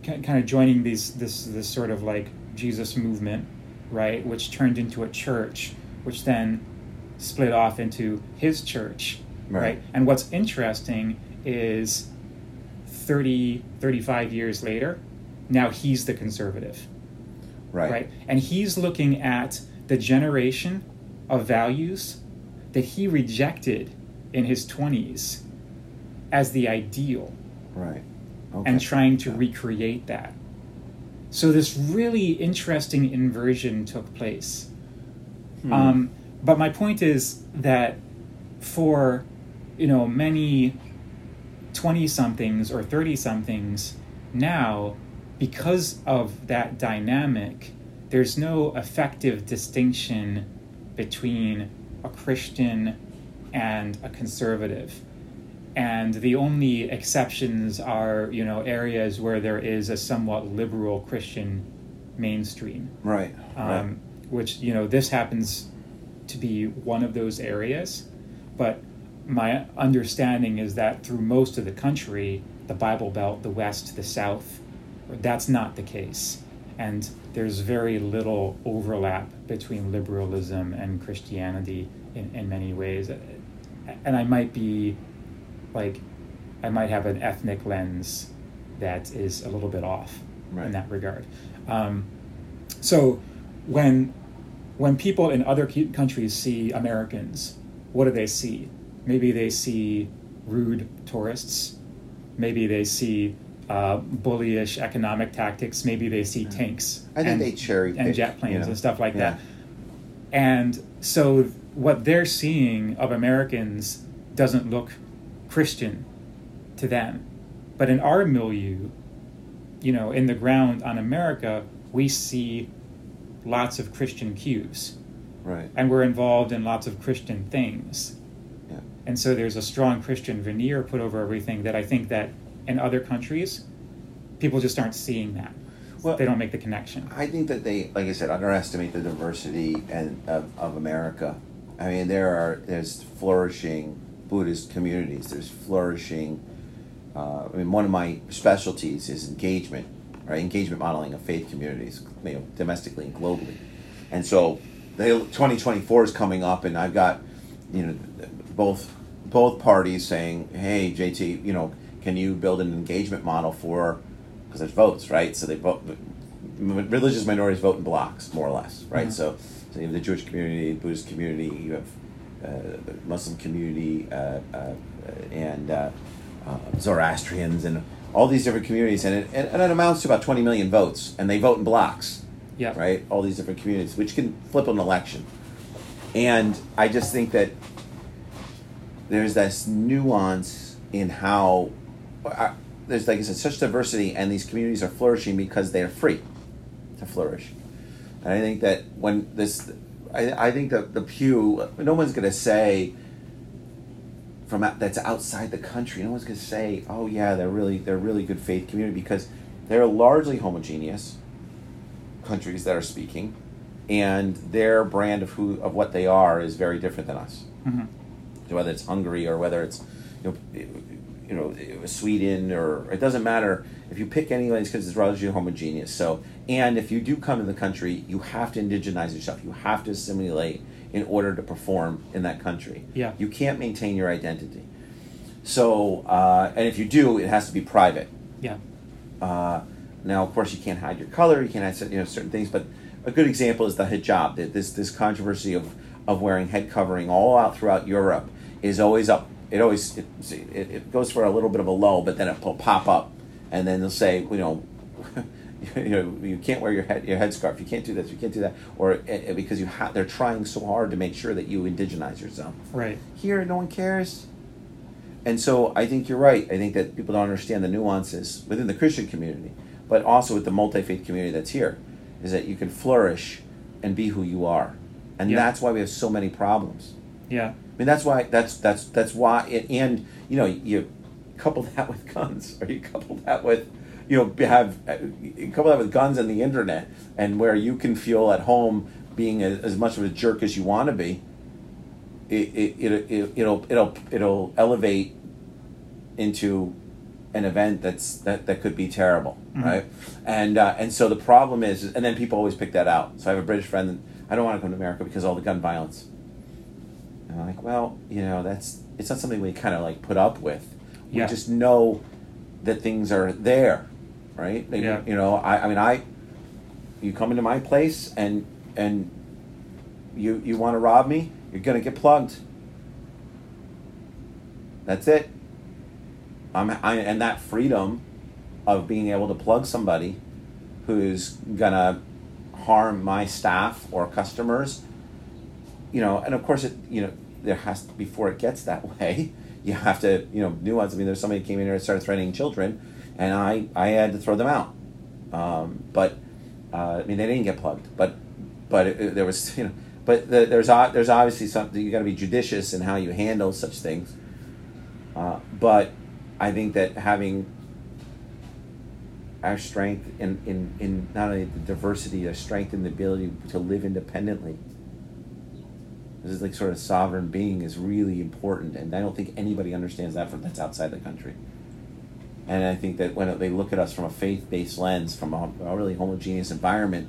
kind of joining these this this sort of like Jesus movement, right? Which turned into a church, which then split off into his church, Right. right? And what's interesting is 30, 35 years later, now he's the conservative, Right. right? And he's looking at the generation of values that he rejected in his 20s as the ideal Right. Okay. and trying to recreate that. So this really interesting inversion took place. Hmm. Um, but my point is that for you know many twenty somethings or thirty somethings now, because of that dynamic, there's no effective distinction between a Christian and a conservative and the only exceptions are you know areas where there is a somewhat liberal Christian mainstream, right. um, right. which you know this happens to be one of those areas, but my understanding is that through most of the country, the Bible Belt, the West, the South, that's not the case, and there's very little overlap between liberalism and Christianity in, in many ways, and I might be like I might have an ethnic lens that is a little bit off Right. in that regard. Um, so when when people in other countries see Americans, what do they see? Maybe they see rude tourists. Maybe they see uh, bullyish economic tactics. Maybe they see tanks. I think and, they cherry and jet planes you know. and stuff like Yeah. that. And so what they're seeing of Americans doesn't look Christian to them. But in our milieu, you know, in the ground on America, we see lots of Christian cues Right. and we're involved in lots of Christian things. Yeah. And so there's a strong Christian veneer put over everything that I think that in other countries, people just aren't seeing that. Well- they don't make the connection. I think that they, like I said, underestimate the diversity and of, of America. I mean, there are there's flourishing Buddhist communities. There's flourishing. Uh, I mean, one of my specialties is engagement, right? Engagement modeling of faith communities, you know, domestically and globally. And so, the 2024 is coming up, and I've got, you know, both both parties saying, "Hey, JT, you know, can you build an engagement model for because there's votes, right? So they vote. Religious minorities vote in blocks, more or less, right? Mhm. So, so you have the Jewish community, Buddhist community, you have uh, the Muslim community, uh, uh, and uh, uh, Zoroastrians, and all these different communities, and it, and, and it amounts to about 20 million votes, and they vote in blocks Yeah. right? All these different communities, which can flip an election. And I just think that there's this nuance in how there's, like I said, such diversity, and these communities are flourishing because they are free to flourish. And I think that when this, I, I think that the Pew, no one's going to say from out, that's outside the country. No one's going to say, "Oh yeah, they're really they're really good faith community," because they're largely homogeneous countries that are speaking, and their brand of who of what they are is very different than us. hmm So whether it's Hungary or whether it's you know, you know Sweden or it doesn't matter if you pick any these because it's relatively homogeneous. So and if you do come to the country, you have to indigenize yourself. You have to assimilate in order to perform in that country. Yeah. You can't maintain your identity. So uh, and if you do, it has to be private. Yeah. Uh, now, of course, you can't hide your color. You can't hide you know certain things. But a good example is the hijab. That This this controversy of of wearing head covering all out throughout Europe is always up. It always it, it, it goes for a little bit of a low, but then it will pop up, and then they'll say, you know. <laughs> you know, you can't wear your head your headscarf. You can't do this. You can't do that, or uh, because you ha- they're trying so hard to make sure that you indigenize yourself. Right. Here, no one cares. And so I think you're right. I think that people don't understand the nuances within the Christian community, but also with the multi faith community that's here, is that you can flourish and be who you are. And Yeah. that's why we have so many problems. Yeah. Mean, that's why that's that's that's why. It, and you know, you couple that with guns, or you couple that with, you know, have uh, you couple that with guns and the internet, and where you can feel at home being a, as much of a jerk as you want to be. It, it, it, it it'll it'll it'll elevate into an event that's that, that could be terrible, Mhm. right? And uh, and so the problem is, and then people always pick that out. So I have a British friend. And I don't want to come to America because of all the gun violence. And I'm like, well, you know, that's it's not something we kind of like put up with. We Yeah. just know that things are there, right? Yeah. You know, I, I mean, I, you come into my place and and you you want to rob me, you're gonna get plugged. That's it. I'm I, and that freedom of being able to plug somebody who's gonna harm my staff or customers you know, and of course, it you know there has to, before it gets that <laughs> way, you have to you know nuance. I mean, there's somebody came in here and started threatening children, and I I had to throw them out. Um, but uh, I mean, they didn't get plugged, but but it, it- there was <laughs> you know, but the, there's there's obviously something you got to be judicious in how you handle such things. Uh, but I think that having our strength in, in, in not only the diversity, our strength and the ability to live independently this is like sort of sovereign being is really important, and I don't think anybody understands that from that's outside the country. And I think that when they look at us from a faith-based lens, from a, a really homogeneous environment,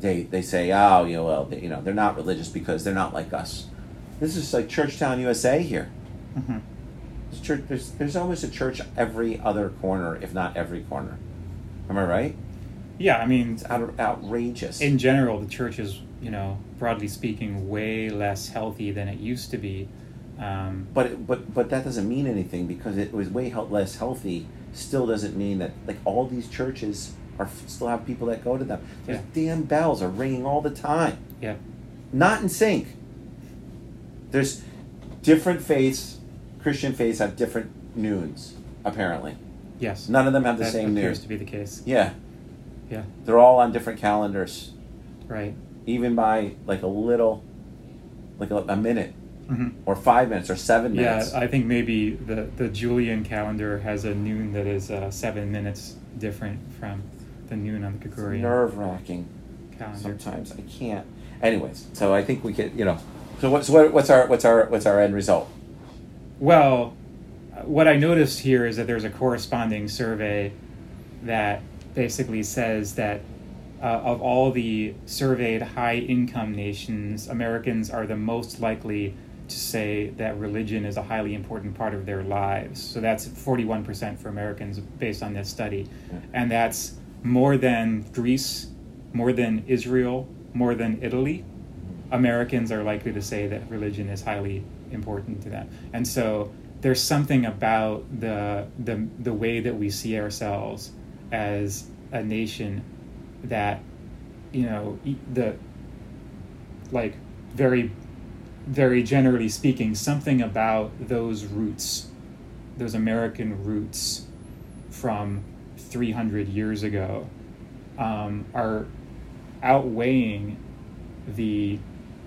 they they say, oh, you know, well, they, you know, they're not religious because they're not like us. This is like Churchtown, USA. Here, hmm there's, church, there's there's almost a church every other corner, if not every corner. Am I right? Yeah. I mean, It's out, outrageous. in general, the church is, you know, broadly speaking, way less healthy than it used to be. Um, But it, but but that doesn't mean anything because it was way less healthy. Still doesn't mean that like all these churches are still have people that go to them. There's damn bells are ringing all the time. yeah. Not in sync. There's different faiths. Christian faiths have different noons. Apparently, Yes. none of them have the that same appears noon. to be the case. Yeah, Yeah. they're all on different calendars, Right. Even by like a little, like a, a minute hmm or five minutes or seven Yeah, minutes. I think maybe the, the Julian calendar has a noon that is uh, seven minutes different from the noon on the Gregorian Nerve wracking. calendar. sometimes I can't. Anyways, so I think we could, you know. So what's what, what's our what's our what's our end result? Well, what I noticed here is that there's a corresponding survey that basically says that uh, of all the surveyed high income nations, Americans are the most likely to say that religion is a highly important part of their lives. So that's 41% for Americans based on this study. And that's more than Greece, more than Israel, more than Italy. Americans are likely to say that religion is highly important to them. And so there's something about the, the, the way that we see ourselves as a nation that, you know, the, like, very very generally speaking, something about those roots, those American roots from 300 years ago, um, are outweighing the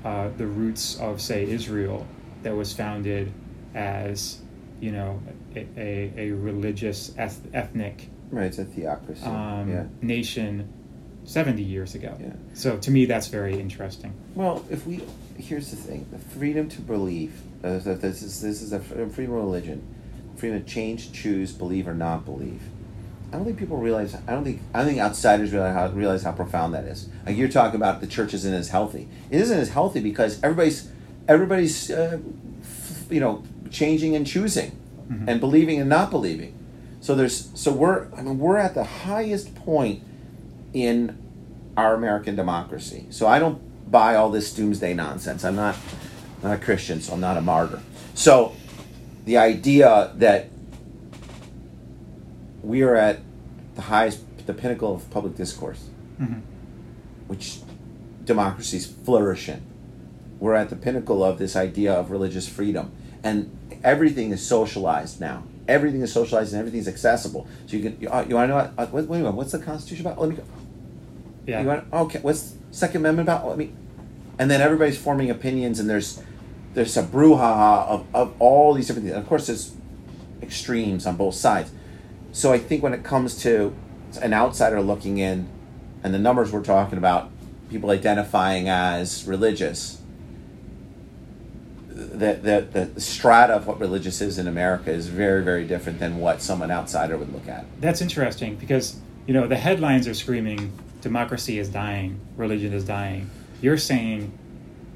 uh, the roots of, say, Israel that was founded as, you know, a, a, a religious eth- ethnic right. It's a theocracy. um, yeah. nation 70 years ago. Yeah. So to me, that's very interesting. Well, if we here's the thing: the freedom to believe. Uh, that this is this is a freedom of religion, freedom to change, choose, believe or not believe. I don't think people realize. I don't think. I don't think outsiders realize how realize how profound that is. Like you're talking about, the church isn't as healthy. It isn't as healthy because everybody's everybody's uh, f- you know changing and choosing, Mhm. and believing and not believing. So there's so we're I mean we're at the highest point in our American democracy. So I don't buy all this doomsday nonsense. I'm not not a Christian, so I'm not a martyr. So the idea that we are at the highest the pinnacle of public discourse, Mhm. which democracies flourish in. We're at the pinnacle of this idea of religious freedom. And everything is socialized now. Everything is socialized and everything is accessible. So you can, you, uh, you want to know what, uh, wait, wait a minute, what's the Constitution about? Let me go. Yeah. You want okay? What's Second Amendment about? Let me, and then everybody's forming opinions, and there's there's a brouhaha of, of all these different things. And of course, there's extremes on both sides. So I think when it comes to an outsider looking in, and the numbers we're talking about, people identifying as religious, the, the, the strata of what religious is in America is very, very different than what someone outsider would look at. That's interesting because you know the headlines are screaming democracy is dying, religion is dying. You're saying,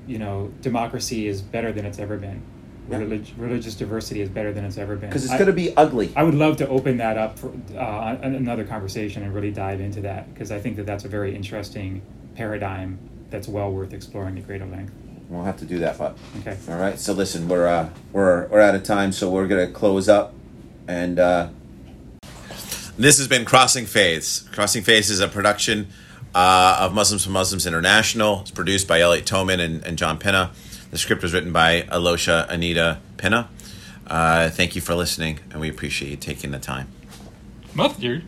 you know, democracy is better than it's ever been. Yeah. Relig- religious diversity is better than it's ever been. Because it's going to be ugly. I would love to open that up for uh, another conversation and really dive into that because I think that that's a very interesting paradigm that's well worth exploring at greater length. We'll have to do that, but. Okay. All right. So listen, we're uh, we're we're out of time, so we're gonna close up, and uh, this has been Crossing Faiths. Crossing Faiths is a production uh, of Muslims for Muslims International. It's produced by Elliot Toman and, and John Pinna. The script was written by Alosha Anita Pinna. Uh, thank you for listening, and we appreciate you taking the time. Mustard.